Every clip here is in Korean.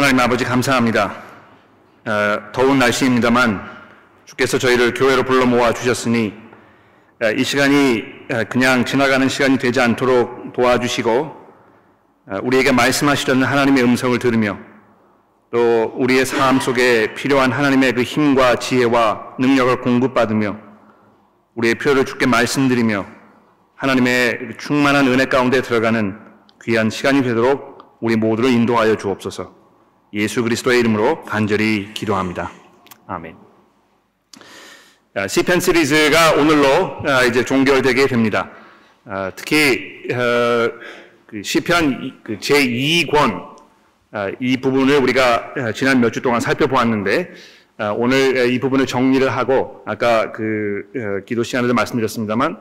하나님 아버지 감사합니다. 어, 더운 날씨입니다만 주께서 저희를 교회로 불러 모아 주셨으니 어, 이 시간이 어, 그냥 지나가는 시간이 되지 않도록 도와주시고 어, 우리에게 말씀하시려는 하나님의 음성을 들으며 또 우리의 삶 속에 필요한 하나님의 그 힘과 지혜와 능력을 공급받으며 우리의 표를 주께 말씀드리며 하나님의 그 충만한 은혜 가운데 들어가는 귀한 시간이 되도록 우리 모두를 인도하여 주옵소서. 예수 그리스도의 이름으로 간절히 기도합니다. 아멘. 시편 시리즈가 오늘로 아, 이제 종결되게 됩니다. 아, 특히 어, 그 시편 그 제2권 아, 이 부분을 우리가 지난 몇 주 동안 살펴보았는데 오늘 이 부분을 정리를 하고 아까 그 어, 기도 시간에도 말씀드렸습니다만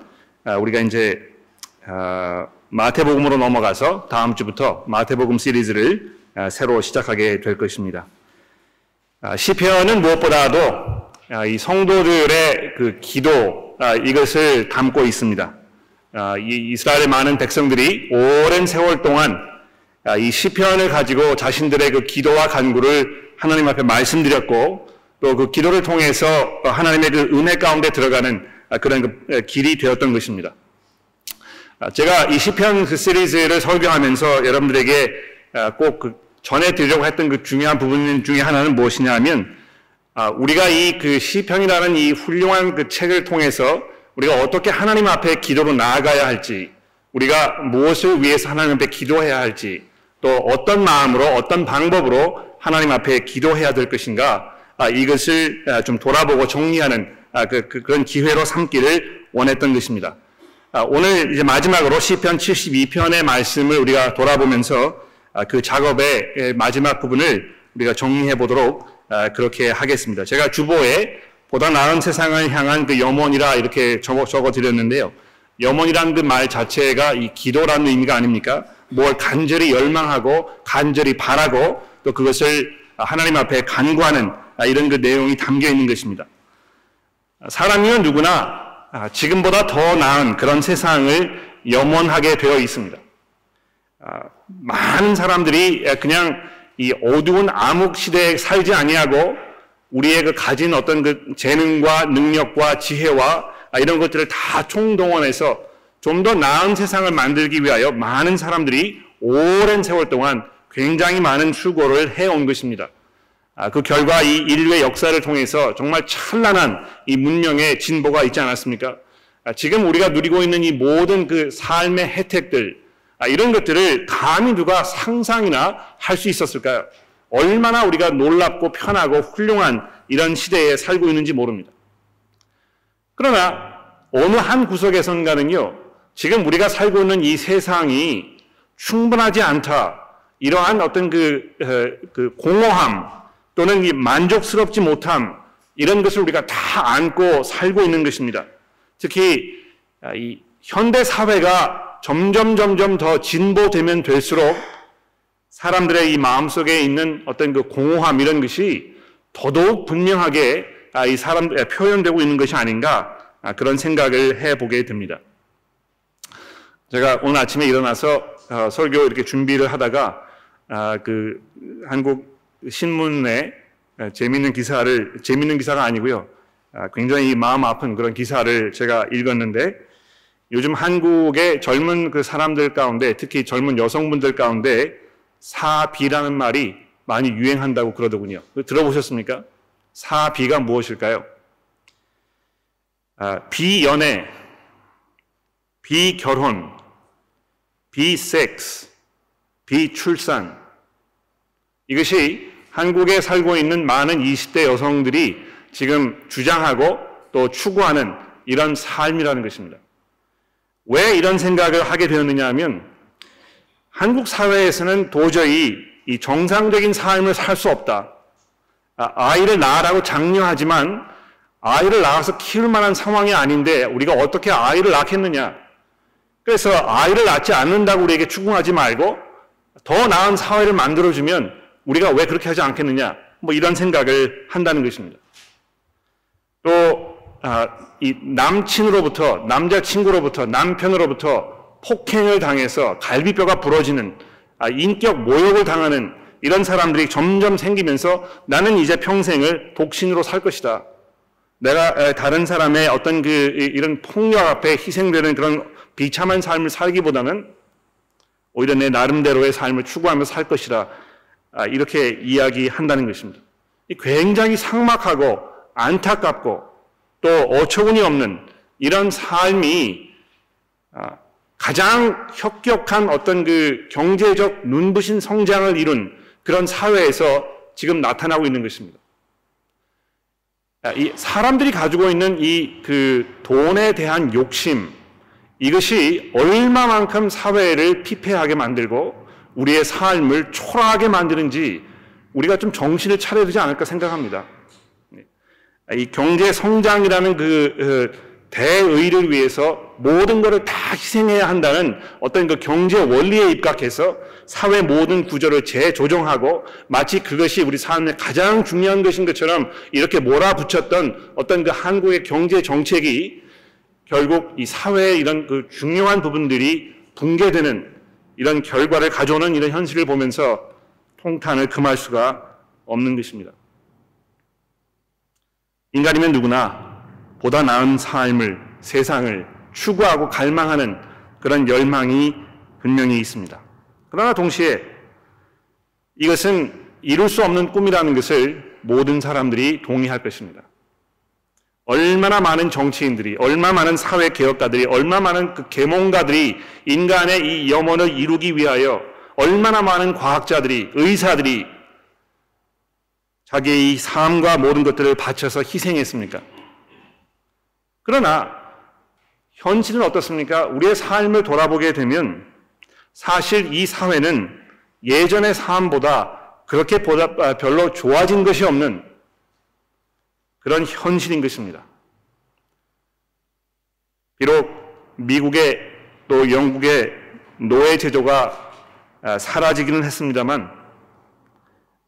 우리가 이제 마태복음으로 넘어가서 다음 주부터 마태복음 시리즈를 아, 새로 시작하게 될 것입니다. 아, 시편은 무엇보다도 아, 이 성도들의 그 기도 이것을 담고 있습니다. 이 이스라엘의 많은 백성들이 오랜 세월 동안 이 시편을 가지고 자신들의 그 기도와 간구를 하나님 앞에 말씀드렸고 또 그 기도를 통해서 하나님의 그 은혜 가운데 들어가는 그런 그 길이 되었던 것입니다. 제가 이 시편 그 시리즈를 설교하면서 여러분들에게 꼭 전해드리려고 했던 그 중요한 부분 중에 하나는 무엇이냐면 아, 우리가 이 그 시편이라는 이 훌륭한 그 책을 통해서 우리가 어떻게 하나님 앞에 기도로 나아가야 할지 우리가 무엇을 위해서 하나님 앞에 기도해야 할지 또 어떤 마음으로 어떤 방법으로 하나님 앞에 기도해야 될 것인가 아, 이것을 아, 좀 돌아보고 정리하는 그, 그, 그 런 기회로 삼기를 원했던 것입니다. 오늘 이제 마지막으로 시편 72편의 말씀을 우리가 돌아보면서 아, 그 작업의 마지막 부분을 우리가 정리해 보도록 아, 그렇게 하겠습니다. 제가 주보에 보다 나은 세상을 향한 그 염원이라 이렇게 적어, 적어 드렸는데요. 염원이라는 그 말 자체가 이 기도라는 의미가 아닙니까? 뭘 간절히 열망하고 간절히 바라고 또 그것을 하나님 앞에 간구하는 아, 이런 그 내용이 담겨 있는 것입니다. 사람이면 누구나 지금보다 더 나은 그런 세상을 염원하게 되어 있습니다. 아, 많은 사람들이 그냥 이 어두운 암흑 시대에 살지 아니하고 우리의 그 가진 어떤 그 재능과 능력과 지혜와 이런 것들을 다 총동원해서 좀 더 나은 세상을 만들기 위하여 많은 사람들이 오랜 세월 동안 굉장히 많은 수고를 해온 것입니다. 아, 그 결과 이 인류의 역사를 통해서 정말 찬란한 이 문명의 진보가 있지 않았습니까? 아, 지금 우리가 누리고 있는 이 모든 그 삶의 혜택들, 아, 이런 것들을 감히 누가 상상이나 할 수 있었을까요? 얼마나 우리가 놀랍고 편하고 훌륭한 이런 시대에 살고 있는지 모릅니다. 그러나 어느 한 구석에선가는요, 지금 우리가 살고 있는 이 세상이 충분하지 않다. 이러한 어떤 그, 그 공허함 또는 이 만족스럽지 못함 이런 것을 우리가 다 안고 살고 있는 것입니다. 특히 아, 이 현대 사회가 점점 점점 더 진보되면 될수록 사람들의 이 마음속에 있는 어떤 그 공허함 이런 것이 더더욱 분명하게 아, 이 사람 표현되고 있는 것이 아닌가 아, 그런 생각을 해보게 됩니다. 제가 오늘 아침에 일어나서 어, 설교 이렇게 준비를 하다가 아, 그 한국 신문에 재밌는 기사를 재밌는 기사가 아니고요. 굉장히 마음 아픈 그런 기사를 제가 읽었는데 요즘 한국의 젊은 그 사람들 가운데 특히 젊은 여성분들 가운데 사비라는 말이 많이 유행한다고 그러더군요. 들어보셨습니까? 사비가 무엇일까요? 아, 비연애, 비결혼, 비섹스, 비출산. 이것이 한국에 살고 있는 많은 20대 여성들이 지금 주장하고 또 추구하는 이런 삶이라는 것입니다. 왜 이런 생각을 하게 되었느냐 하면 한국 사회에서는 도저히 이 정상적인 삶을 살 수 없다. 아, 아이를 낳으라고 장려하지만 아이를 낳아서 키울 만한 상황이 아닌데 우리가 어떻게 아이를 낳겠느냐. 그래서 아이를 낳지 않는다고 우리에게 추궁하지 말고 더 나은 사회를 만들어주면 우리가 왜 그렇게 하지 않겠느냐. 뭐 이런 생각을 한다는 것입니다. 또 아, 이 남친으로부터 남자친구로부터 남편으로부터 폭행을 당해서 갈비뼈가 부러지는 아, 인격 모욕을 당하는 이런 사람들이 점점 생기면서 나는 이제 평생을 독신으로 살 것이다. 내가 다른 사람의 어떤 그 이런 폭력 앞에 희생되는 그런 비참한 삶을 살기보다는 오히려 내 나름대로의 삶을 추구하며 살 것이라 아, 이렇게 이야기한다는 것입니다. 굉장히 상막하고 안타깝고 또 어처구니 없는 이런 삶이 아, 가장 혁격한 어떤 그 경제적 눈부신 성장을 이룬 그런 사회에서 지금 나타나고 있는 것입니다. 아, 이 사람들이 가지고 있는 이 그 돈에 대한 욕심 이것이 얼마만큼 사회를 피폐하게 만들고 우리의 삶을 초라하게 만드는지 우리가 좀 정신을 차려야 되지 않을까 생각합니다. 네. 이 경제 성장이라는 그 어, 대의를 위해서 모든 것을 다 희생해야 한다는 어떤 그 경제 원리에 입각해서 사회 모든 구조를 재조정하고 마치 그것이 우리 삶의 가장 중요한 것인 것처럼 이렇게 몰아붙였던 어떤 그 한국의 경제 정책이 결국 이 사회의 이런 그 중요한 부분들이 붕괴되는 이런 결과를 가져오는 이런 현실을 보면서 통탄을 금할 수가 없는 것입니다. 인간이면 누구나 보다 나은 삶을, 세상을 추구하고 갈망하는 그런 열망이 분명히 있습니다. 그러나 동시에 이것은 이룰 수 없는 꿈이라는 것을 모든 사람들이 동의할 것입니다. 얼마나 많은 정치인들이, 얼마 많은 사회 개혁가들이, 얼마 많은 그 계몽가들이 인간의 이 염원을 이루기 위하여 얼마나 많은 과학자들이, 의사들이 자기의 이 삶과 모든 것들을 바쳐서 희생했습니까? 그러나 현실은 어떻습니까? 우리의 삶을 돌아보게 되면 사실 이 사회는 예전의 삶보다 그렇게 보다 별로 좋아진 것이 없는 그런 현실인 것입니다. 비록 미국의 또 영국의 노예 제도가 아, 사라지기는 했습니다만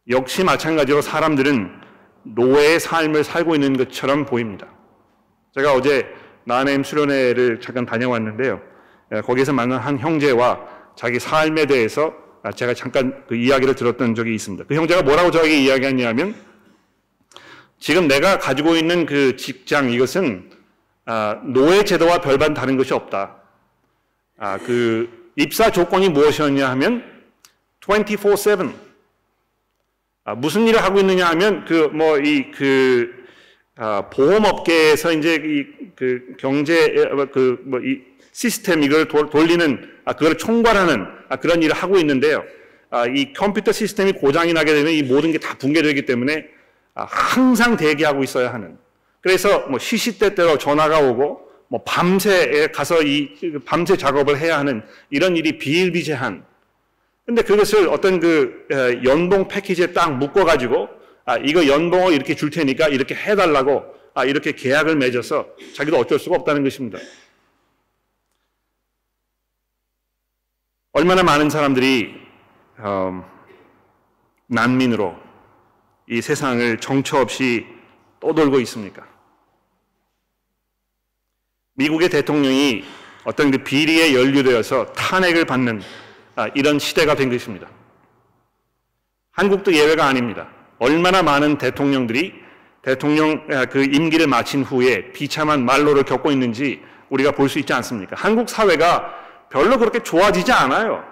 역시 마찬가지로 사람들은 노예의 삶을 살고 있는 것처럼 보입니다. 제가 어제 나네임 수련회를 잠깐 다녀왔는데요. 예, 거기서 만난 한 형제와 자기 삶에 대해서 아, 제가 잠깐 그 이야기를 들었던 적이 있습니다. 그 형제가 뭐라고 저에게 이야기했냐면 지금 내가 가지고 있는 그 직장 이것은 아, 노예 제도와 별반 다른 것이 없다. 아, 그 입사 조건이 무엇이었냐 하면 24/7 아, 무슨 일을 하고 있느냐 하면 그 뭐 이그 그, 아, 보험업계에서 이제 이 그 경제 그 뭐 이 시스템 이걸 도, 돌리는 아, 그걸 총괄하는 아, 그런 일을 하고 있는데요. 아, 이 컴퓨터 시스템이 고장이 나게 되면 이 모든 게 다 붕괴되기 때문에 아, 항상 대기하고 있어야 하는. 그래서 뭐 시시때때로 전화가 오고 뭐 밤새 가서 이 밤새 작업을 해야 하는 이런 일이 비일비재한. 근데 그것을 어떤 그 연봉 패키지에 딱 묶어가지고 아, 이거 연봉을 이렇게 줄 테니까 이렇게 해달라고 아, 이렇게 계약을 맺어서 자기도 어쩔 수가 없다는 것입니다. 얼마나 많은 사람들이 어, 난민으로 이 세상을 정처 없이 떠돌고 있습니까? 미국의 대통령이 어떤 그 비리에 연루되어서 탄핵을 받는 아, 이런 시대가 된 것입니다. 한국도 예외가 아닙니다. 얼마나 많은 대통령들이 대통령 아, 그 임기를 마친 후에 비참한 말로를 겪고 있는지 우리가 볼 수 있지 않습니까? 한국 사회가 별로 그렇게 좋아지지 않아요.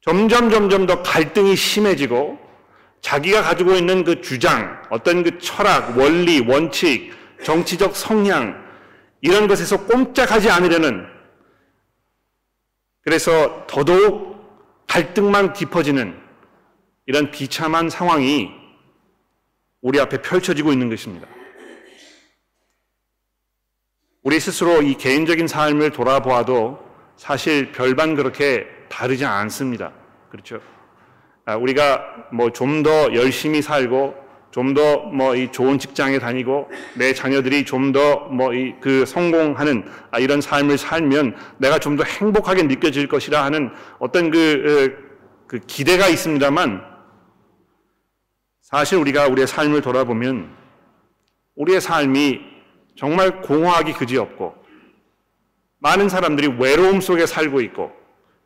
점점 점점 더 갈등이 심해지고 자기가 가지고 있는 그 주장, 어떤 그 철학, 원리, 원칙, 정치적 성향, 이런 것에서 꼼짝하지 않으려는 그래서 더더욱 갈등만 깊어지는 이런 비참한 상황이 우리 앞에 펼쳐지고 있는 것입니다. 우리 스스로 이 개인적인 삶을 돌아보아도 사실 별반 그렇게 다르지 않습니다. 그렇죠? 아, 우리가 뭐 좀 더 열심히 살고 좀 더 뭐 이 좋은 직장에 다니고 내 자녀들이 좀 더 뭐 이 그 성공하는 아, 이런 삶을 살면 내가 좀 더 행복하게 느껴질 것이라 하는 어떤 그, 그 기대가 있습니다만 사실 우리가 우리의 삶을 돌아보면 우리의 삶이 정말 공허하기 그지없고 많은 사람들이 외로움 속에 살고 있고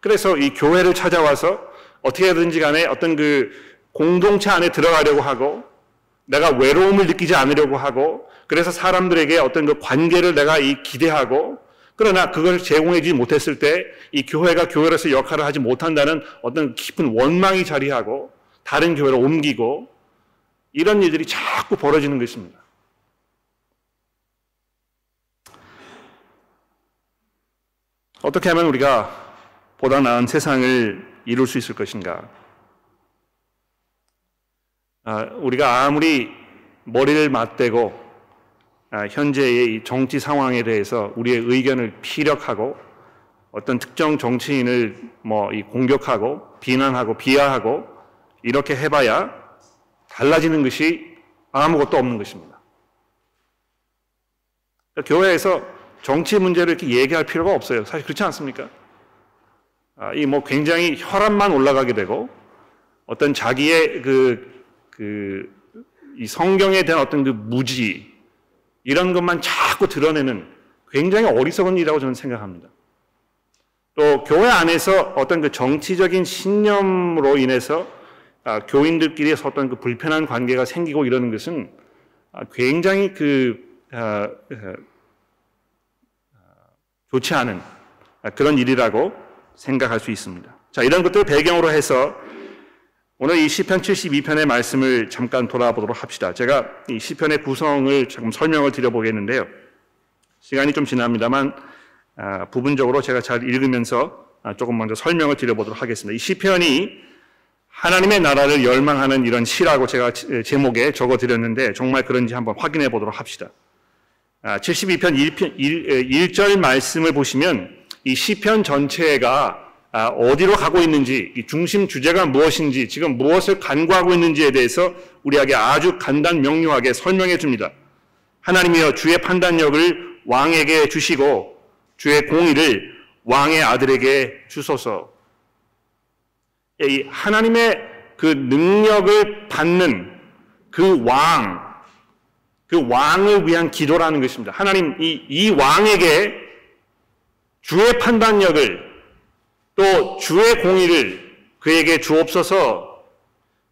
그래서 이 교회를 찾아와서 어떻게든지 간에 어떤 그 공동체 안에 들어가려고 하고 내가 외로움을 느끼지 않으려고 하고 그래서 사람들에게 어떤 그 관계를 내가 이 기대하고 그러나 그걸 제공해주지 못했을 때 이 교회가 교회로서 역할을 하지 못한다는 어떤 깊은 원망이 자리하고 다른 교회로 옮기고 이런 일들이 자꾸 벌어지는 것입니다. 어떻게 하면 우리가 보다 나은 세상을 이룰 수 있을 것인가? 아, 우리가 아무리 머리를 맞대고 아, 현재의 정치 상황에 대해서 우리의 의견을 피력하고 어떤 특정 정치인을 뭐 공격하고 비난하고 비하하고 이렇게 해봐야 달라지는 것이 아무것도 없는 것입니다. 그러니까 교회에서 정치 문제를 이렇게 얘기할 필요가 없어요. 사실 그렇지 않습니까? 아, 이뭐 굉장히 혈압만 올라가게 되고 어떤 자기의 그, 그, 이 성경에 대한 어떤 그 무지, 이런 것만 자꾸 드러내는 굉장히 어리석은 일이라고 저는 생각합니다. 또 교회 안에서 어떤 그 정치적인 신념으로 인해서 아, 교인들끼리 어떤 그 불편한 관계가 생기고 이러는 것은 아, 굉장히 그 아, 좋지 않은 그런 일이라고 생각할 수 있습니다. 자, 이런 것들 배경으로 해서 오늘 이 시편 72편의 말씀을 잠깐 돌아보도록 합시다. 제가 이 시편의 구성을 조금 설명을 드려보겠는데요. 시간이 좀 지납니다만 아, 부분적으로 제가 잘 읽으면서 아, 조금 먼저 설명을 드려보도록 하겠습니다. 이 시편이 하나님의 나라를 열망하는 이런 시라고 제가 제목에 적어드렸는데 정말 그런지 한번 확인해 보도록 합시다. 72편 1편, 1, 1절 말씀을 보시면 이 시편 전체가 아, 어디로 가고 있는지, 중심 주제가 무엇인지, 지금 무엇을 간구하고 있는지에 대해서 우리에게 아주 간단 명료하게 설명해 줍니다. 하나님이여 주의 판단력을 왕에게 주시고 주의 공의를 왕의 아들에게 주소서. 예, 이 하나님의 그 능력을 받는 그 왕, 그 왕을 위한 기도라는 것입니다. 하나님 이, 이 왕에게 주의 판단력을 또 주의 공의를 그에게 주옵소서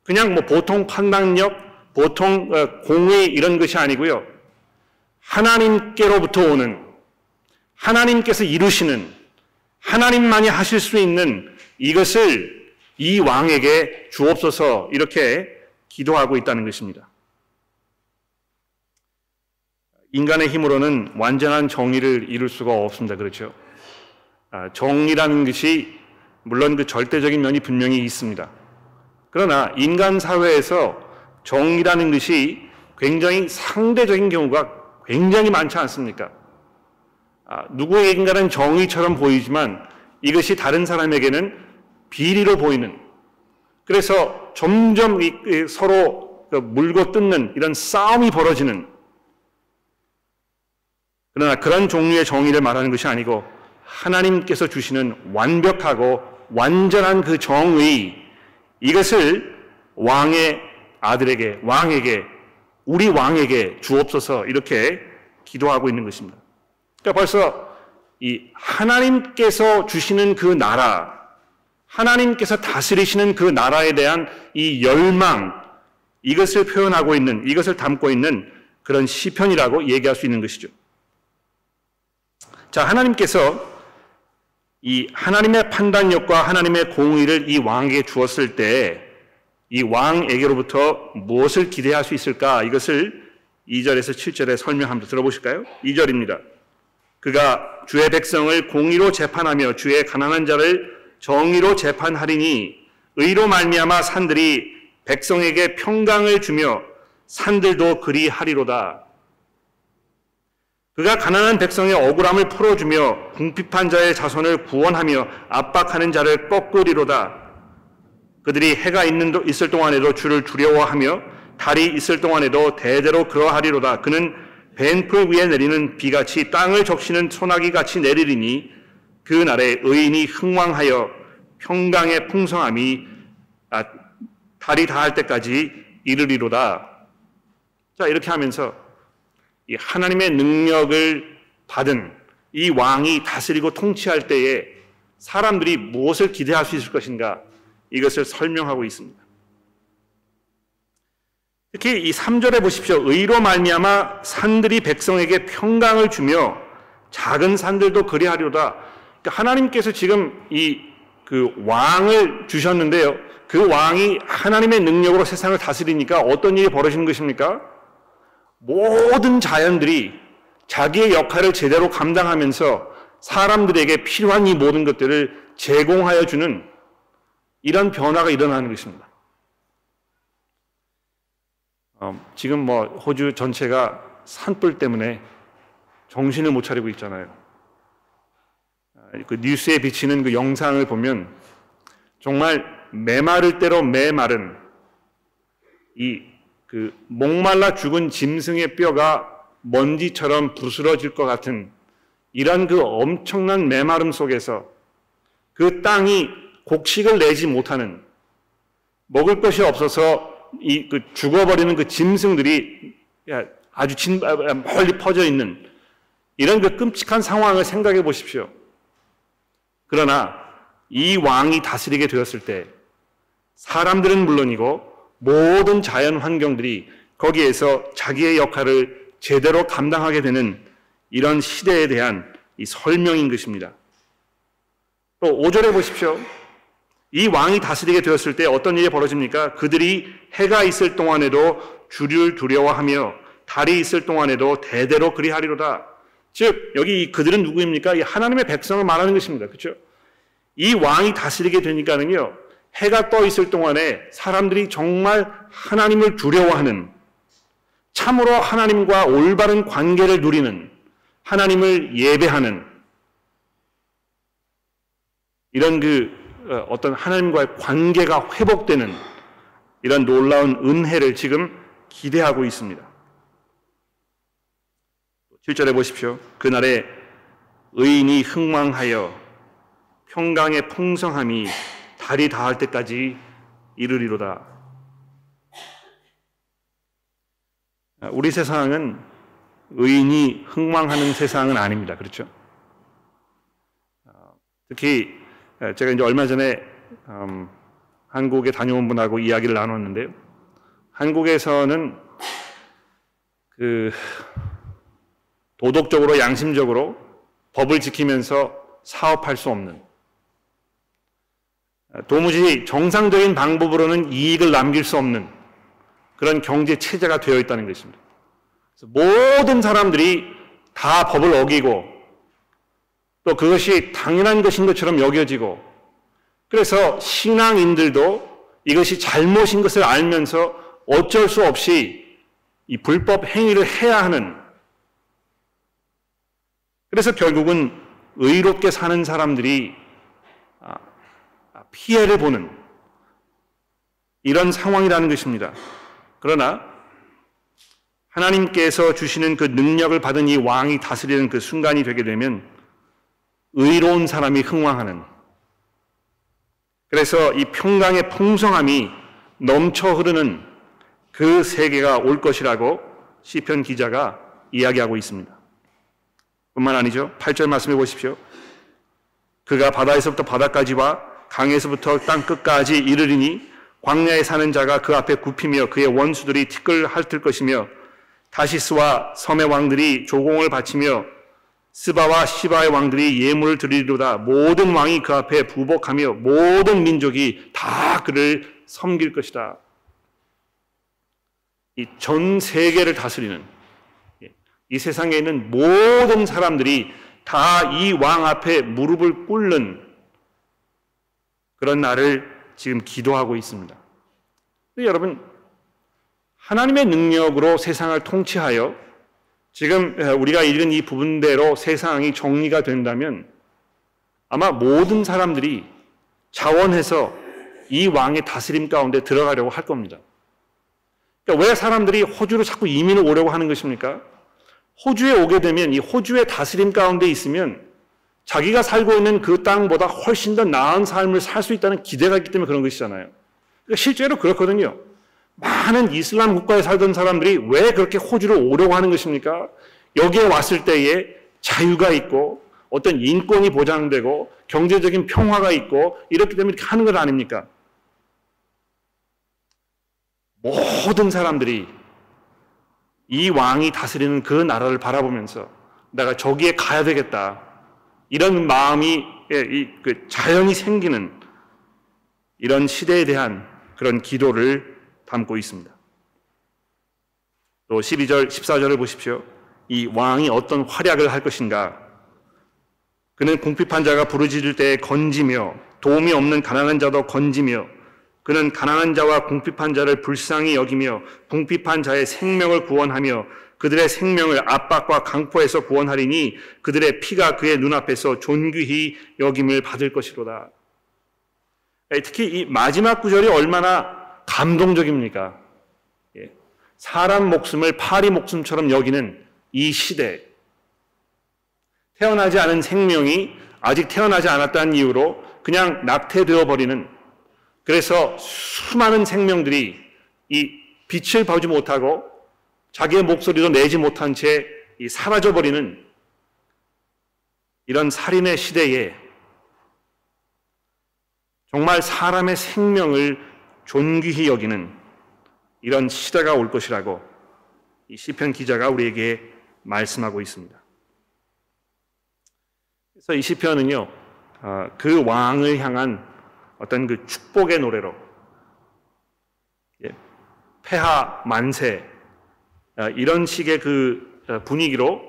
그냥 뭐 보통 판단력, 보통 어, 공의 이런 것이 아니고요. 하나님께로부터 오는 하나님께서 이루시는 하나님만이 하실 수 있는 이것을 이 왕에게 주옵소서 이렇게 기도하고 있다는 것입니다. 인간의 힘으로는 완전한 정의를 이룰 수가 없습니다. 그렇죠? 아, 정의라는 것이 물론 그 절대적인 면이 분명히 있습니다. 그러나 인간 사회에서 정의라는 것이 굉장히 상대적인 경우가 굉장히 많지 않습니까? 아, 누구에게인가는 정의처럼 보이지만 이것이 다른 사람에게는 비리로 보이는 그래서 점점 서로 그 물고 뜯는 이런 싸움이 벌어지는 그러나 그런 종류의 정의를 말하는 것이 아니고 하나님께서 주시는 완벽하고 완전한 그 정의 이것을 왕의 아들에게 왕에게 우리 왕에게 주옵소서 이렇게 기도하고 있는 것입니다. 그러니까 벌써 이 하나님께서 주시는 그 나라 하나님께서 다스리시는 그 나라에 대한 이 열망 이것을 표현하고 있는 이것을 담고 있는 그런 시편이라고 얘기할 수 있는 것이죠. 자, 하나님께서 이 하나님의 판단력과 하나님의 공의를 이 왕에게 주었을 때 이 왕에게로부터 무엇을 기대할 수 있을까? 이것을 2절에서 7절에 설명합니다. 들어보실까요? 2절입니다. 그가 주의 백성을 공의로 재판하며 주의 가난한 자를 정의로 재판하리니 의로 말미암아 산들이 백성에게 평강을 주며 산들도 그리하리로다. 그가 가난한 백성의 억울함을 풀어주며 궁핍한 자의 자손을 구원하며 압박하는 자를 꺾으리로다. 그들이 해가 있는 있을 동안에도 주를 두려워하며 달이 있을 동안에도 대대로 그러하리로다. 그는 벤풀 위에 내리는 비같이 땅을 적시는 소나기 같이 내리리니 그 날에 의인이 흥왕하여 평강의 풍성함이 아, 달이 닿을 때까지 이르리로다. 자 이렇게 하면서 이 하나님의 능력을 받은 이 왕이 다스리고 통치할 때에 사람들이 무엇을 기대할 수 있을 것인가? 이것을 설명하고 있습니다. 특히 이 3절에 보십시오. 의로 말미암아 산들이 백성에게 평강을 주며 작은 산들도 그리하려다. 그러니까 하나님께서 지금 이 그 왕을 주셨는데요. 그 왕이 하나님의 능력으로 세상을 다스리니까 어떤 일이 벌어지는 것입니까? 모든 자연들이 자기의 역할을 제대로 감당하면서 사람들에게 필요한 이 모든 것들을 제공하여 주는 이런 변화가 일어나는 것입니다. 어, 지금 뭐 호주 전체가 산불 때문에 정신을 못 차리고 있잖아요. 아, 그 뉴스에 비치는 그 영상을 보면 정말 메마를 대로 메마른 이 그 목말라 죽은 짐승의 뼈가 먼지처럼 부스러질 것 같은 이런 그 엄청난 메마름 속에서 그 땅이 곡식을 내지 못하는 먹을 것이 없어서 이 그 죽어버리는 그 짐승들이 아주 진, 아, 아, 멀리 퍼져 있는 이런 그 끔찍한 상황을 생각해 보십시오. 그러나 이 왕이 다스리게 되었을 때 사람들은 물론이고 모든 자연 환경들이 거기에서 자기의 역할을 제대로 감당하게 되는 이런 시대에 대한 이 설명인 것입니다. 또 5절에 보십시오. 이 왕이 다스리게 되었을 때 어떤 일이 벌어집니까? 그들이 해가 있을 동안에도 주를 두려워하며 달이 있을 동안에도 대대로 그리하리로다. 즉 여기 그들은 누구입니까? 이 하나님의 백성을 말하는 것입니다. 그렇죠? 이 왕이 다스리게 되니까는요. 해가 떠 있을 동안에 사람들이 정말 하나님을 두려워하는 참으로 하나님과 올바른 관계를 누리는 하나님을 예배하는 이런 그 어, 어떤 하나님과의 관계가 회복되는 이런 놀라운 은혜를 지금 기대하고 있습니다. 7절에 보십시오. 그날에 의인이 흥망하여 평강의 풍성함이 달이 닿을 때까지 이르리로다. 우리 세상은 의인이 흥망하는 세상은 아닙니다. 그렇죠? 특히 제가 이제 얼마 전에 음, 한국에 다녀온 분하고 이야기를 나눴는데요. 한국에서는 그 도덕적으로 양심적으로 법을 지키면서 사업할 수 없는 도무지 정상적인 방법으로는 이익을 남길 수 없는 그런 경제 체제가 되어 있다는 것입니다. 모든 사람들이 다 법을 어기고 또 그것이 당연한 것인 것처럼 여겨지고 그래서 신앙인들도 이것이 잘못인 것을 알면서 어쩔 수 없이 이 불법 행위를 해야 하는 그래서 결국은 의롭게 사는 사람들이 아, 피해를 보는 이런 상황이라는 것입니다. 그러나 하나님께서 주시는 그 능력을 받은 이 왕이 다스리는 그 순간이 되게 되면 의로운 사람이 흥왕하는 그래서 이 평강의 풍성함이 넘쳐 흐르는 그 세계가 올 것이라고 시편 기자가 이야기하고 있습니다. 뿐만 아니죠. 8절 말씀해 보십시오. 그가 바다에서부터 바다까지와 강에서부터 땅 끝까지 이르리니 광야에 사는 자가 그 앞에 굽히며 그의 원수들이 티끌 핥을 것이며 다시스와 섬의 왕들이 조공을 바치며 스바와 시바의 왕들이 예물을 드리리로다 모든 왕이 그 앞에 부복하며 모든 민족이 다 그를 섬길 것이다. 이 전 세계를 다스리는 이 세상에 있는 모든 사람들이 다 이 왕 앞에 무릎을 꿇는 그런 날을 지금 기도하고 있습니다. 여러분, 하나님의 능력으로 세상을 통치하여 지금 우리가 읽은 이 부분대로 세상이 정리가 된다면 아마 모든 사람들이 자원해서 이 왕의 다스림 가운데 들어가려고 할 겁니다. 그러니까 왜 사람들이 호주로 자꾸 이민을 오려고 하는 것입니까? 호주에 오게 되면 이 호주의 다스림 가운데 있으면 자기가 살고 있는 그 땅보다 훨씬 더 나은 삶을 살 수 있다는 기대가 있기 때문에 그런 것이잖아요. 그러니까 실제로 그렇거든요. 많은 이슬람 국가에 살던 사람들이 왜 그렇게 호주로 오려고 하는 것입니까? 여기에 왔을 때에 자유가 있고 어떤 인권이 보장되고 경제적인 평화가 있고 이렇기 때문에 이렇게 하는 것 아닙니까? 모든 사람들이 이 왕이 다스리는 그 나라를 바라보면서 내가 저기에 가야 되겠다. 이런 마음이 예, 그 자연히 생기는 이런 시대에 대한 그런 기도를 담고 있습니다. 또 12절, 14절을 보십시오. 이 왕이 어떤 활약을 할 것인가. 그는 궁핍한 자가 부르짖을 때 건지며 도움이 없는 가난한 자도 건지며 그는 가난한 자와 궁핍한 자를 불쌍히 여기며 궁핍한 자의 생명을 구원하며 그들의 생명을 압박과 강포에서 구원하리니 그들의 피가 그의 눈앞에서 존귀히 여김을 받을 것이로다. 특히 이 마지막 구절이 얼마나 감동적입니까? 예. 사람 목숨을 파리 목숨처럼 여기는 이 시대. 태어나지 않은 생명이 아직 태어나지 않았다는 이유로 그냥 낙태되어 버리는 그래서 수많은 생명들이 이 빛을 보지 못하고 자기의 목소리도 내지 못한 채 사라져버리는 이런 살인의 시대에 정말 사람의 생명을 존귀히 여기는 이런 시대가 올 것이라고 이 시편 기자가 우리에게 말씀하고 있습니다. 그래서 이 시편은요 어, 그 왕을 향한 어떤 그 축복의 노래로 예, 폐하 만세 아, 이런 식의 그 어, 분위기로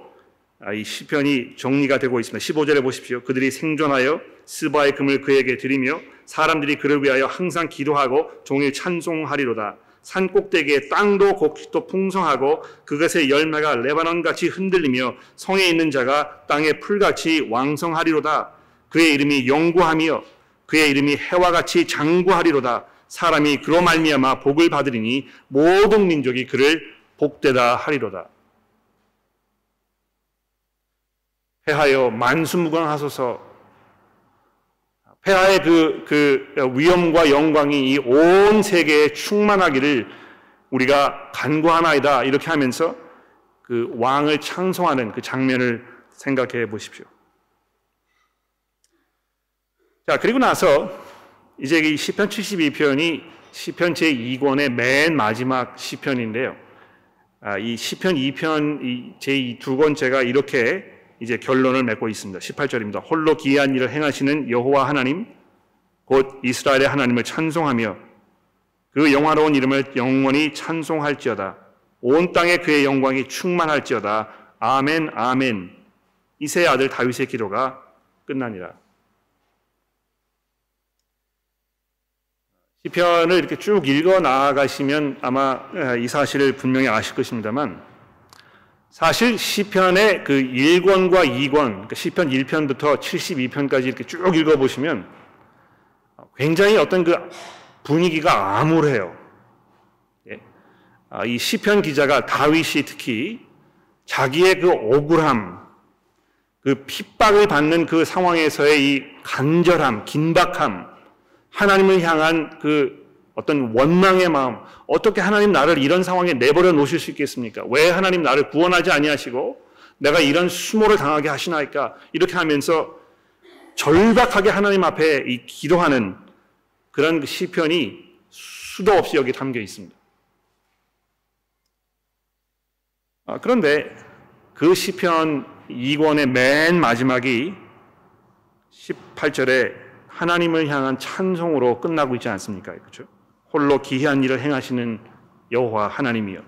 아, 이 시편이 정리가 되고 있습니다. 15절에 보십시오. 그들이 생존하여 스바의 금을 그에게 드리며 사람들이 그를 위하여 항상 기도하고 종일 찬송하리로다. 산 꼭대기에 땅도 곡식도 풍성하고 그것의 열매가 레바논같이 흔들리며 성에 있는 자가 땅의 풀같이 왕성하리로다. 그의 이름이 영구하며 그의 이름이 해와 같이 장구하리로다. 사람이 그로 말미암아 복을 받으리니 모든 민족이 그를 복되다 하리로다. 폐하여 만수무강하소서. 폐하의 그, 그 위엄과 영광이 이 온 세계에 충만하기를 우리가 간구하나이다. 이렇게 하면서 그 왕을 창송하는 그 장면을 생각해 보십시오. 자, 그리고 나서 이제 이 시편 72편이 시편 제2권의 맨 마지막 시편인데요. 아, 이 시편 2편 제2두 번째가 이렇게 이제 결론을 맺고 있습니다. 18절입니다. 홀로 기이한 일을 행하시는 여호와 하나님 곧 이스라엘의 하나님을 찬송하며 그 영화로운 이름을 영원히 찬송할지어다. 온 땅에 그의 영광이 충만할지어다. 아멘 아멘. 이세 아들 다윗의 기도가 끝나니라. 시편을 이렇게 쭉 읽어 나아가시면 아마 이 사실을 분명히 아실 것입니다만 사실 시편의 그 1권과 2권, 그러니까 시편 1편부터 72편까지 이렇게 쭉 읽어 보시면 굉장히 어떤 그 분위기가 암울해요. 예. 아, 이 시편 기자가 다윗이 특히 자기의 그 억울함, 그 핍박을 받는 그 상황에서의 이 간절함, 긴박함, 하나님을 향한 그 어떤 원망의 마음, 어떻게 하나님 나를 이런 상황에 내버려 놓으실 수 있겠습니까? 왜 하나님 나를 구원하지 아니하시고 내가 이런 수모를 당하게 하시나이까? 이렇게 하면서 절박하게 하나님 앞에 이 기도하는 그런 그 시편이 수도 없이 여기 담겨 있습니다. 아, 그런데 그 시편 2권의 맨 마지막이 18절에 하나님을 향한 찬송으로 끝나고 있지 않습니까? 그렇죠? 홀로 기이한 일을 행하시는 여호와 하나님이여.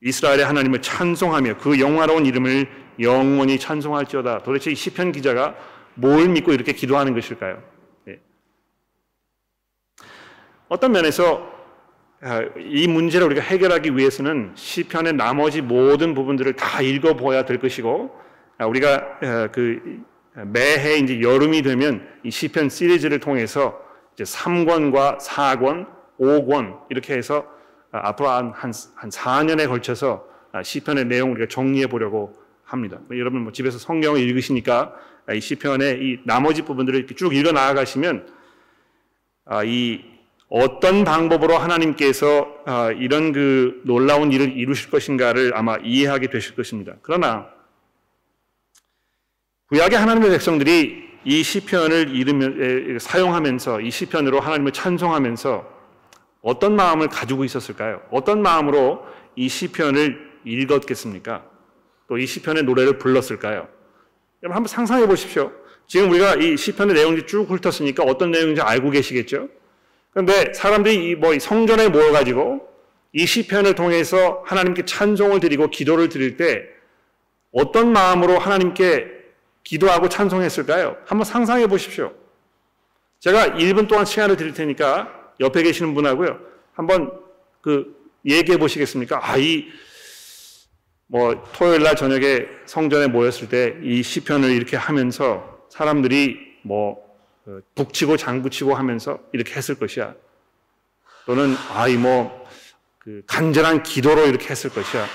이스라엘의 하나님을 찬송하며 그 영화로운 이름을 영원히 찬송할지어다. 도대체 이 시편 기자가 뭘 믿고 이렇게 기도하는 것일까요? 네. 어떤 면에서 아, 이 문제를 우리가 해결하기 위해서는 시편의 나머지 모든 부분들을 다 읽어보아야 될 것이고 아, 우리가 아, 그 매해 이제 여름이 되면 이 시편 시리즈를 통해서 이제 3권과 4권, 5권 이렇게 해서 아, 앞으로 한, 한, 한 4년에 걸쳐서 아, 시편의 내용을 우리가 정리해 보려고 합니다. 뭐 여러분 뭐 집에서 성경을 읽으시니까 아, 이 시편의 이 나머지 부분들을 이렇게 쭉 읽어 나아가시면 이 어떤 방법으로 하나님께서 이런 그 놀라운 일을 이루실 것인가를 아마 이해하게 되실 것입니다. 그러나 구약의 하나님의 백성들이 이 시편을 이르며 사용하면서 이 시편으로 하나님을 찬송하면서 어떤 마음을 가지고 있었을까요? 어떤 마음으로 이 시편을 읽었겠습니까? 또 이 시편의 노래를 불렀을까요? 여러분 한번 상상해 보십시오. 지금 우리가 이 시편의 내용이 쭉 훑었으니까 어떤 내용인지 알고 계시겠죠? 그런데 사람들이 뭐 성전에 모여가지고 이 시편을 통해서 하나님께 찬송을 드리고 기도를 드릴 때 어떤 마음으로 하나님께 기도하고 찬송했을까요? 한번 상상해 보십시오. 제가 1분 동안 시간을 드릴 테니까 옆에 계시는 분하고요. 한번 그 얘기해 보시겠습니까? 아, 이, 뭐, 토요일 날 저녁에 성전에 모였을 때 이 시편을 이렇게 하면서 사람들이 뭐, 그 북치고 장구치고 하면서 이렇게 했을 것이야. 또는, 아, 이 뭐, 그 간절한 기도로 이렇게 했을 것이야.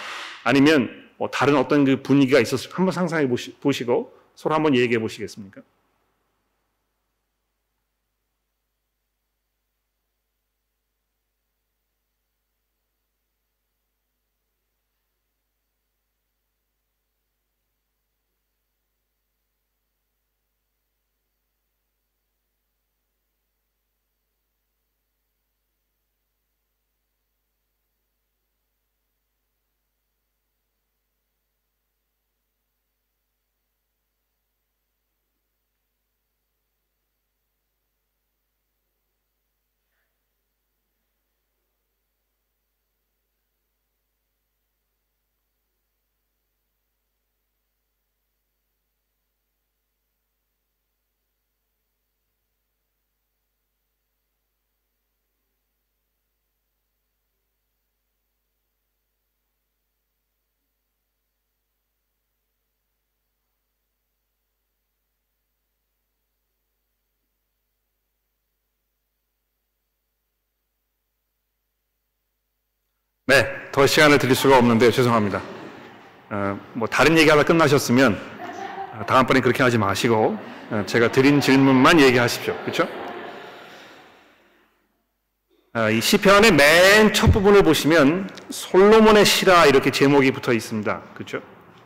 아니면 뭐 다른 어떤 그 분위기가 있었을 한번 상상해 보시, 보시고 서로 한번 얘기해 보시겠습니까? 네, 더 시간을 드릴 수가 없는데 죄송합니다. 어, 뭐 다른 얘기하다 끝나셨으면 어, 다음번에 그렇게 하지 마시고 어, 제가 드린 질문만 얘기하십시오. 그렇죠? 어, 이 시편의 맨 첫 부분을 보시면 솔로몬의 시라 이렇게 제목이 붙어 있습니다. 그렇죠?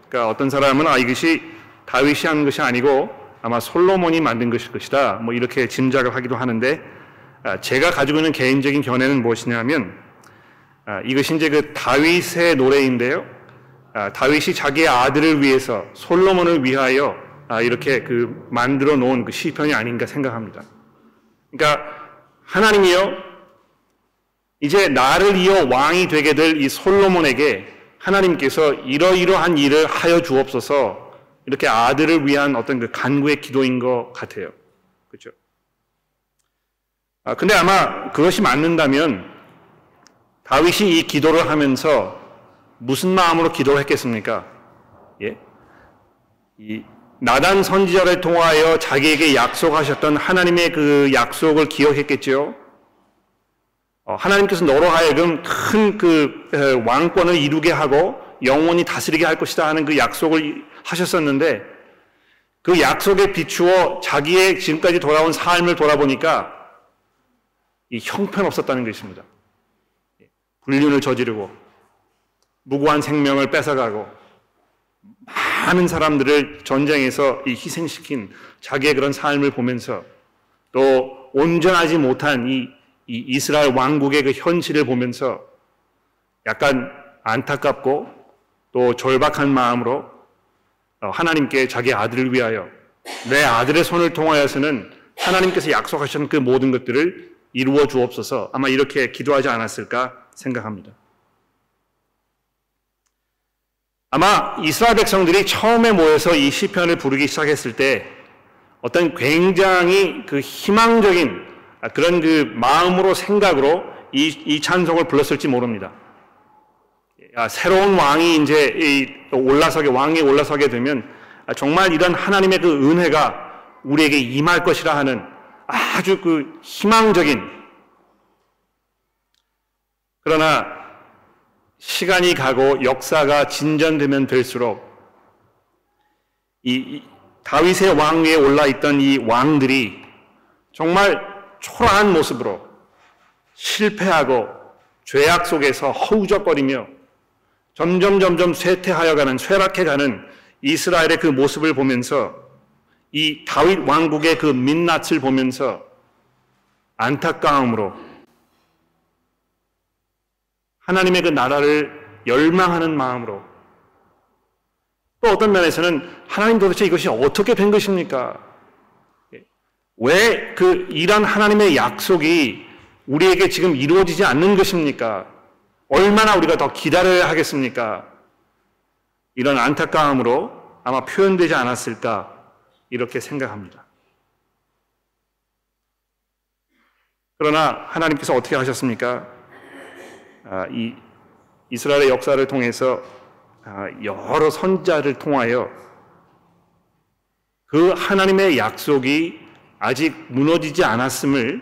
그러니까 어떤 사람은 아 이것이 다윗이 한 것이 아니고 아마 솔로몬이 만든 것일 것이다. 뭐 이렇게 짐작을 하기도 하는데 아, 제가 가지고 있는 개인적인 견해는 무엇이냐면 아, 이것이 이제 그 다윗의 노래인데요. 아, 다윗이 자기의 아들을 위해서 솔로몬을 위하여 아, 이렇게 그 만들어 놓은 그 시편이 아닌가 생각합니다. 그러니까 하나님이요 이제 나를 이어 왕이 되게 될 이 솔로몬에게 하나님께서 이러이러한 일을 하여 주옵소서 이렇게 아들을 위한 어떤 그 간구의 기도인 것 같아요. 그렇죠? 아, 근데 아마 그것이 맞는다면 다윗이 이 기도를 하면서 무슨 마음으로 기도를 했겠습니까? 예? 이 나단 선지자를 통하여 자기에게 약속하셨던 하나님의 그 약속을 기억했겠죠. 어, 하나님께서 너로 하여금 큰 그 왕권을 이루게 하고 영원히 다스리게 할 것이다 하는 그 약속을 하셨었는데 그 약속에 비추어 자기의 지금까지 돌아온 삶을 돌아보니까 이 형편없었다는 것입니다. 불륜을 저지르고 무고한 생명을 뺏어가고 많은 사람들을 전쟁에서 희생시킨 자기의 그런 삶을 보면서 또 온전하지 못한 이, 이 이스라엘 왕국의 그 현실을 보면서 약간 안타깝고 또 절박한 마음으로 어, 하나님께 자기 아들을 위하여 내 아들의 손을 통하여서는 하나님께서 약속하신 그 모든 것들을 이루어 주옵소서. 아마 이렇게 기도하지 않았을까 생각합니다. 아마 이스라엘 백성들이 처음에 모여서 이 시편을 부르기 시작했을 때 어떤 굉장히 그 희망적인 그런 그 마음으로 생각으로 이, 이 찬송을 불렀을지 모릅니다. 새로운 왕이 이제 올라서게 왕이 올라서게 되면 정말 이런 하나님의 그 은혜가 우리에게 임할 것이라 하는 아주 그 희망적인 그러나 시간이 가고 역사가 진전되면 될수록 이, 이 다윗의 왕위에 올라 있던 이 왕들이 정말 초라한 모습으로 실패하고 죄악 속에서 허우적거리며 점점 점점 쇠퇴하여 가는 쇠락해 가는 이스라엘의 그 모습을 보면서 이 다윗 왕국의 그 민낯을 보면서 안타까움으로 하나님의 그 나라를 열망하는 마음으로 또 어떤 면에서는 하나님 도대체 이것이 어떻게 된 것입니까? 왜 그 이란 하나님의 약속이 우리에게 지금 이루어지지 않는 것입니까? 얼마나 우리가 더 기다려야 하겠습니까? 이런 안타까움으로 아마 표현되지 않았을까 이렇게 생각합니다. 그러나 하나님께서 어떻게 하셨습니까? 아, 이 이스라엘의 역사를 통해서 아, 여러 선자를 통하여 그 하나님의 약속이 아직 무너지지 않았음을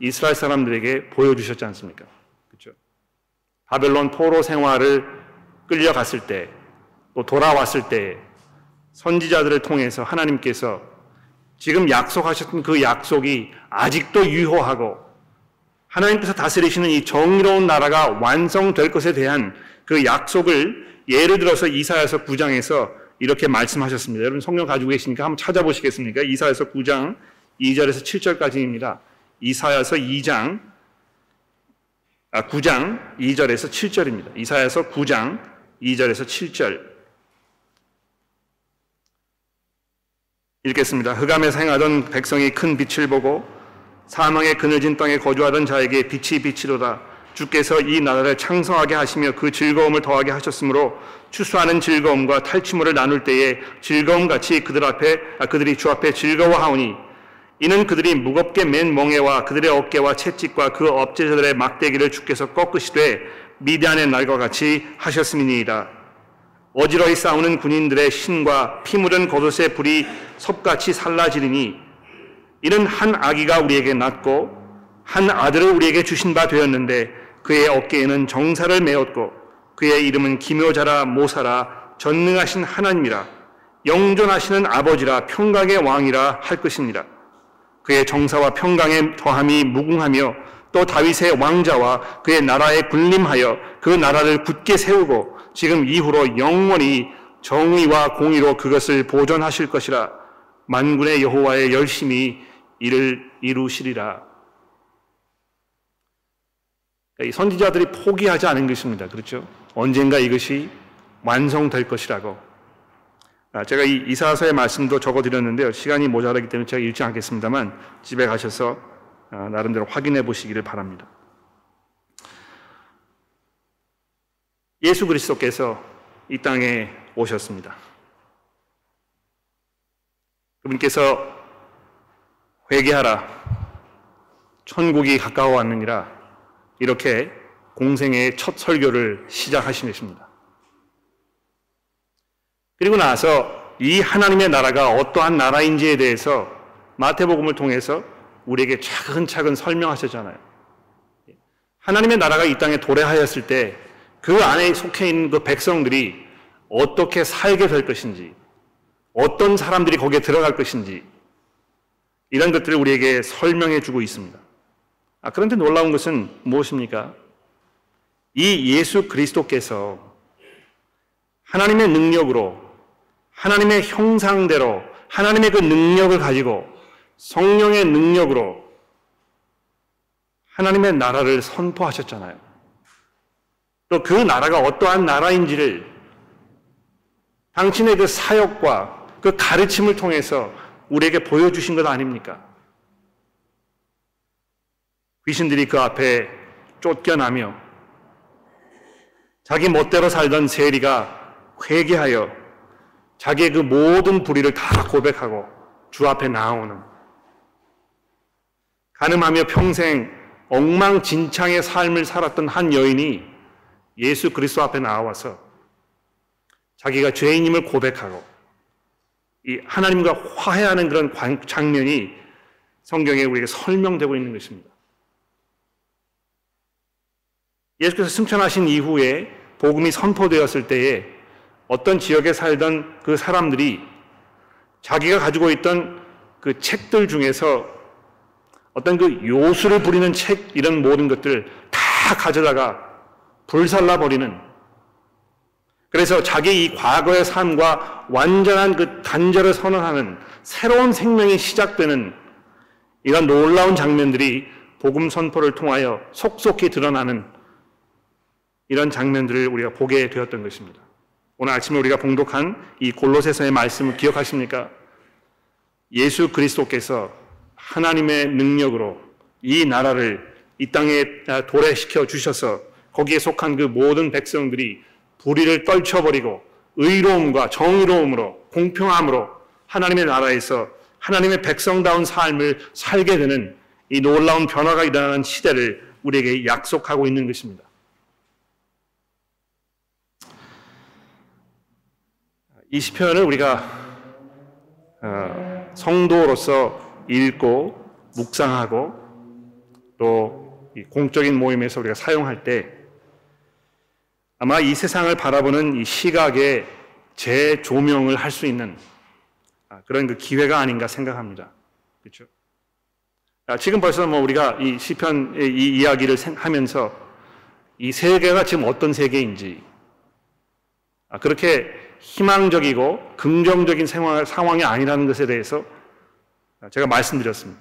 이스라엘 사람들에게 보여주셨지 않습니까? 그렇죠? 바벨론 포로 생활을 끌려갔을 때, 또 돌아왔을 때 선지자들을 통해서 하나님께서 지금 약속하셨던 그 약속이 아직도 유효하고 하나님께서 다스리시는 이 정의로운 나라가 완성될 것에 대한 그 약속을 예를 들어서 이사야서 9장에서 이렇게 말씀하셨습니다. 여러분 성경 가지고 계시니까 한번 찾아보시겠습니까? 이사야서 9장 2절에서 7절까지입니다. 이사야서 2장 아 9장 2절에서 7절입니다. 이사야서 9장 2절에서 7절 읽겠습니다. 흑암에 생하던 백성이 큰 빛을 보고 사망의 그늘진 땅에 거주하던 자에게 빛이 빛이로다. 주께서 이 나라를 창성하게 하시며 그 즐거움을 더하게 하셨으므로 추수하는 즐거움과 탈취물을 나눌 때에 즐거움 같이 그들 앞에 아, 그들이 주 앞에 즐거워하오니 이는 그들이 무겁게 맨 멍에와 그들의 어깨와 채찍과 그 업제자들의 막대기를 주께서 꺾으시되 미디안의 날과 같이 하셨음이니이다. 어지러이 싸우는 군인들의 신과 피 묻은 겉옷의 불이 섭같이 살라지리니 이는 한 아기가 우리에게 낳고 한 아들을 우리에게 주신 바 되었는데 그의 어깨에는 정사를 메었고 그의 이름은 기묘자라 모사라 전능하신 하나님이라 영존하시는 아버지라 평강의 왕이라 할 것입니다. 그의 정사와 평강의 더함이 무궁하며 또 다윗의 왕자와 그의 나라에 군림하여 그 나라를 굳게 세우고 지금 이후로 영원히 정의와 공의로 그것을 보존하실 것이라 만군의 여호와의 열심히 이를 이루시리라. 그러니까 이 선지자들이 포기하지 않은 것입니다. 그렇죠? 언젠가 이것이 완성될 것이라고. 아, 제가 이 이사서의 말씀도 적어드렸는데요. 시간이 모자라기 때문에 제가 읽지 않겠습니다만 집에 가셔서 아, 나름대로 확인해 보시기를 바랍니다. 예수 그리스도께서 이 땅에 오셨습니다. 그분께서 회개하라. 천국이 가까워 왔느니라. 이렇게 공생의 첫 설교를 시작하신 것입니다. 그리고 나서 이 하나님의 나라가 어떠한 나라인지에 대해서 마태복음을 통해서 우리에게 차근차근 설명하셨잖아요. 하나님의 나라가 이 땅에 도래하였을 때 그 안에 속해 있는 그 백성들이 어떻게 살게 될 것인지, 어떤 사람들이 거기에 들어갈 것인지, 이런 것들을 우리에게 설명해 주고 있습니다. 아, 그런데 놀라운 것은 무엇입니까? 이 예수 그리스도께서 하나님의 능력으로, 하나님의 형상대로, 하나님의 그 능력을 가지고 성령의 능력으로 하나님의 나라를 선포하셨잖아요. 또 그 나라가 어떠한 나라인지를 당신의 그 사역과 그 가르침을 통해서 우리에게 보여주신 것 아닙니까? 귀신들이 그 앞에 쫓겨나며 자기 멋대로 살던 세리가 회개하여 자기의 그 모든 불의를 다 고백하고 주 앞에 나오는 가늠하며 평생 엉망진창의 삶을 살았던 한 여인이 예수 그리스도 앞에 나와서 자기가 죄인임을 고백하고 이 하나님과 화해하는 그런 장면이 성경에 우리에게 설명되고 있는 것입니다. 예수께서 승천하신 이후에 복음이 선포되었을 때에 어떤 지역에 살던 그 사람들이 자기가 가지고 있던 그 책들 중에서 어떤 그 요술을 부리는 책 이런 모든 것들 다 가져다가 불살라 버리는 그래서 자기 이 과거의 삶과 완전한 그 단절을 선언하는 새로운 생명이 시작되는 이런 놀라운 장면들이 복음 선포를 통하여 속속히 드러나는 이런 장면들을 우리가 보게 되었던 것입니다. 오늘 아침에 우리가 봉독한 이 골로새서의 말씀을 기억하십니까? 예수 그리스도께서 하나님의 능력으로 이 나라를 이 땅에 도래시켜 주셔서 거기에 속한 그 모든 백성들이 불의를 떨쳐버리고 의로움과 정의로움으로 공평함으로 하나님의 나라에서 하나님의 백성다운 삶을 살게 되는 이 놀라운 변화가 일어나는 시대를 우리에게 약속하고 있는 것입니다. 이 시편을 우리가 어, 성도로서 읽고 묵상하고 또 공적인 모임에서 우리가 사용할 때 아마 이 세상을 바라보는 이 시각에 재조명을 할 수 있는 아, 그런 그 기회가 아닌가 생각합니다. 그렇죠? 지금 벌써 뭐 우리가 이 시편의 이 이야기를 하면서 이 세계가 지금 어떤 세계인지 아, 그렇게 희망적이고 긍정적인 상황이 아니라는 것에 대해서 제가 말씀드렸습니다.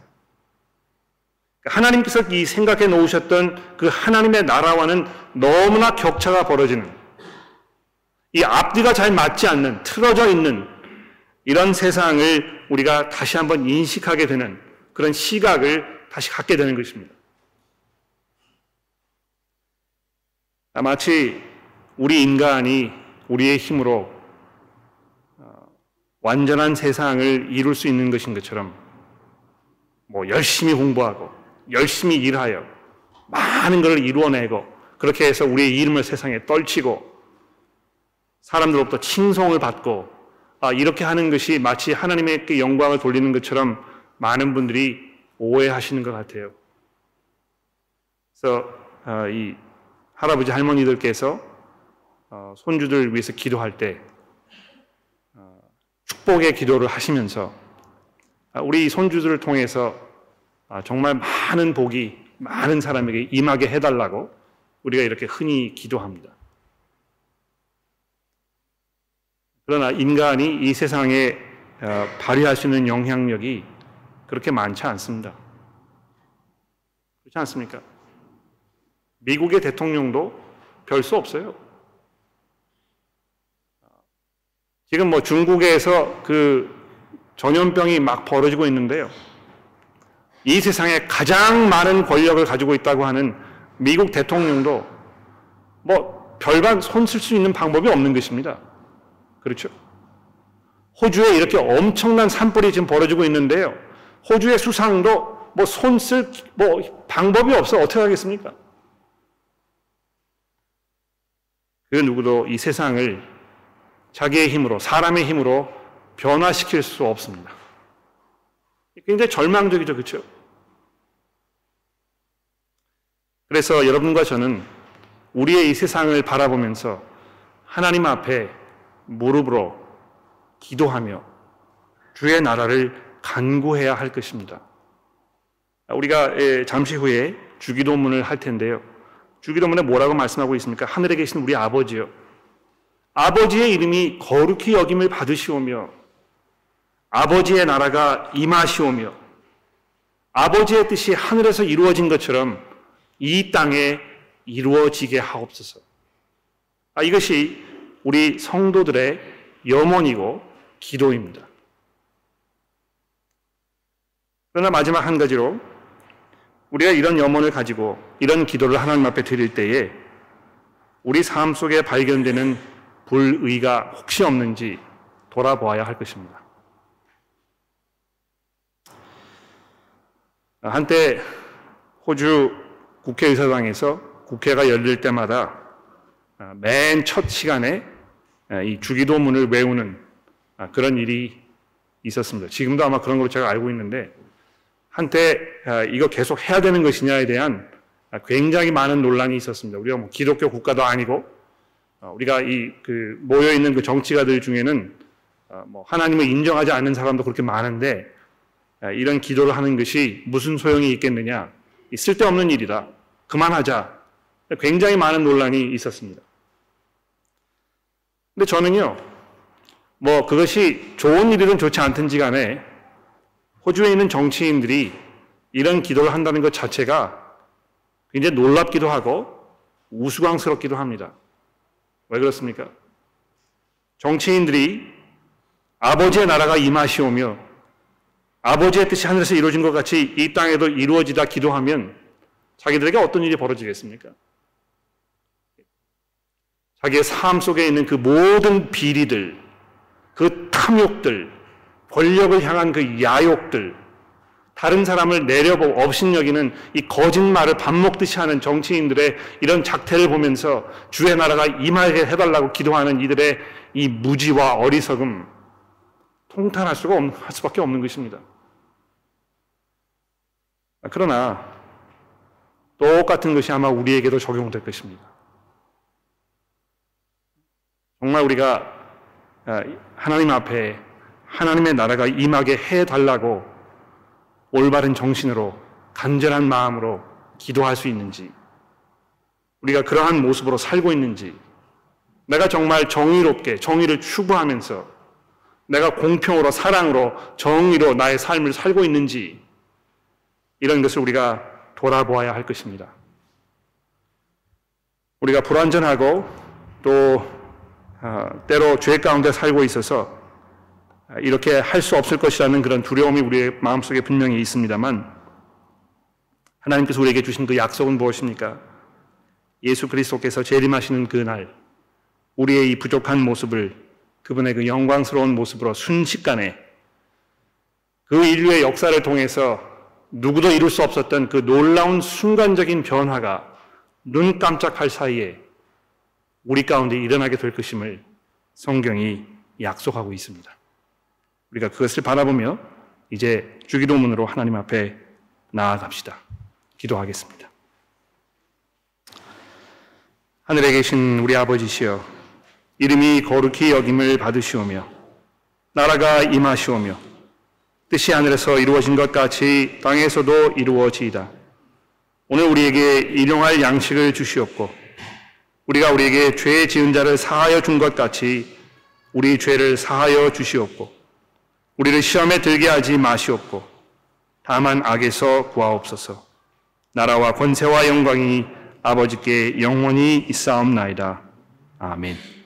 하나님께서 이 생각해 놓으셨던 그 하나님의 나라와는 너무나 격차가 벌어지는 이 앞뒤가 잘 맞지 않는 틀어져 있는 이런 세상을 우리가 다시 한번 인식하게 되는 그런 시각을 다시 갖게 되는 것입니다. 마치 우리 인간이 우리의 힘으로 어, 완전한 세상을 이룰 수 있는 것인 것처럼 뭐 열심히 공부하고 열심히 일하여 많은 것을 이루어내고 그렇게 해서 우리의 이름을 세상에 떨치고 사람들로부터 칭송을 받고 아, 이렇게 하는 것이 마치 하나님의 그 영광을 돌리는 것처럼 많은 분들이 오해하시는 것 같아요. 그래서 어, 이 할아버지 할머니들께서 어, 손주들 위해서 기도할 때 어, 축복의 기도를 하시면서 아, 우리 손주들을 통해서 아, 정말 많은 복이 많은 사람에게 임하게 해달라고 우리가 이렇게 흔히 기도합니다. 그러나 인간이 이 세상에 어, 발휘할 수 있는 영향력이 그렇게 많지 않습니다. 그렇지 않습니까? 미국의 대통령도 별 수 없어요. 지금 뭐 중국에서 그 전염병이 막 벌어지고 있는데요. 이 세상에 가장 많은 권력을 가지고 있다고 하는 미국 대통령도 뭐 별반 손쓸 수 있는 방법이 없는 것입니다. 그렇죠? 호주에 이렇게 엄청난 산불이 지금 벌어지고 있는데요. 호주의 수상도 뭐 손쓸 뭐 방법이 없어 어떻게 하겠습니까? 그 누구도 이 세상을 자기의 힘으로 사람의 힘으로 변화시킬 수 없습니다. 굉장히 절망적이죠. 그렇죠? 그래서 여러분과 저는 우리의 이 세상을 바라보면서 하나님 앞에 무릎으로 기도하며 주의 나라를 간구해야 할 것입니다. 우리가 예, 잠시 후에 주기도문을 할 텐데요. 주기도문에 뭐라고 말씀하고 있습니까? 하늘에 계신 우리 아버지요. 아버지의 이름이 거룩히 여김을 받으시오며 아버지의 나라가 임하시오며 아버지의 뜻이 하늘에서 이루어진 것처럼 이 땅에 이루어지게 하옵소서. 아, 이것이 우리 성도들의 염원이고 기도입니다. 그러나 마지막 한 가지로 우리가 이런 염원을 가지고 이런 기도를 하나님 앞에 드릴 때에 우리 삶 속에 발견되는 불의가 혹시 없는지 돌아보아야 할 것입니다. 한때 호주 국회의사당에서 국회가 열릴 때마다 아, 맨첫 시간에 아, 이 주기도문을 외우는 아, 그런 일이 있었습니다. 지금도 아마 그런 걸로 제가 알고 있는데 한때 이거 계속 해야 되는 것이냐에 대한 굉장히 많은 논란이 있었습니다. 우리가 뭐 기독교 국가도 아니고 어, 우리가 이 그 모여 있는 그 정치가들 중에는 어, 뭐 하나님을 인정하지 않는 사람도 그렇게 많은데 이런 기도를 하는 것이 무슨 소용이 있겠느냐? 쓸데없는 일이다. 그만하자. 굉장히 많은 논란이 있었습니다. 근데 저는요, 뭐 그것이 좋은 일이든 좋지 않든지 간에 호주에 있는 정치인들이 이런 기도를 한다는 것 자체가 굉장히 놀랍기도 하고 우스꽝스럽기도 합니다. 왜 그렇습니까? 정치인들이 아버지의 나라가 임하시오며 아버지의 뜻이 하늘에서 이루어진 것 같이 이 땅에도 이루어지다 기도하면 자기들에게 어떤 일이 벌어지겠습니까? 자기의 삶 속에 있는 그 모든 비리들, 그 탐욕들, 권력을 향한 그 야욕들, 다른 사람을 내려보고 업신여기는 이 거짓말을 밥 먹듯이 하는 정치인들의 이런 작태를 보면서 주의 나라가 임하게 해달라고 기도하는 이들의 이 무지와 어리석음 통탄할 수가 없, 할 수밖에 없는 것입니다. 그러나 똑같은 것이 아마 우리에게도 적용될 것입니다. 정말 우리가 아, 하나님 앞에 하나님의 나라가 임하게 해달라고 올바른 정신으로 간절한 마음으로 기도할 수 있는지, 우리가 그러한 모습으로 살고 있는지, 내가 정말 정의롭게 정의를 추구하면서 내가 공평으로 사랑으로 정의로 나의 삶을 살고 있는지 이런 것을 우리가 돌아보아야 할 것입니다. 우리가 불완전하고 또 어, 때로 죄 가운데 살고 있어서 이렇게 할 수 없을 것이라는 그런 두려움이 우리의 마음속에 분명히 있습니다만 하나님께서 우리에게 주신 그 약속은 무엇입니까? 예수 그리스도께서 재림하시는 그날 우리의 이 부족한 모습을 그분의 그 영광스러운 모습으로 순식간에 그 인류의 역사를 통해서 누구도 이룰 수 없었던 그 놀라운 순간적인 변화가 눈 깜짝할 사이에 우리 가운데 일어나게 될 것임을 성경이 약속하고 있습니다. 우리가 그것을 바라보며 이제 주기도문으로 하나님 앞에 나아갑시다. 기도하겠습니다. 하늘에 계신 우리 아버지시여 이름이 거룩히 여김을 받으시오며 나라가 임하시오며 뜻이 하늘에서 이루어진 것 같이 땅에서도 이루어지이다. 오늘 우리에게 일용할 양식을 주시옵고 우리가 우리에게 죄 지은 자를 사하여 준 것 같이 우리 죄를 사하여 주시옵고 우리를 시험에 들게 하지 마시옵고 다만 악에서 구하옵소서. 나라와 권세와 영광이 아버지께 영원히 있사옵나이다. 아멘.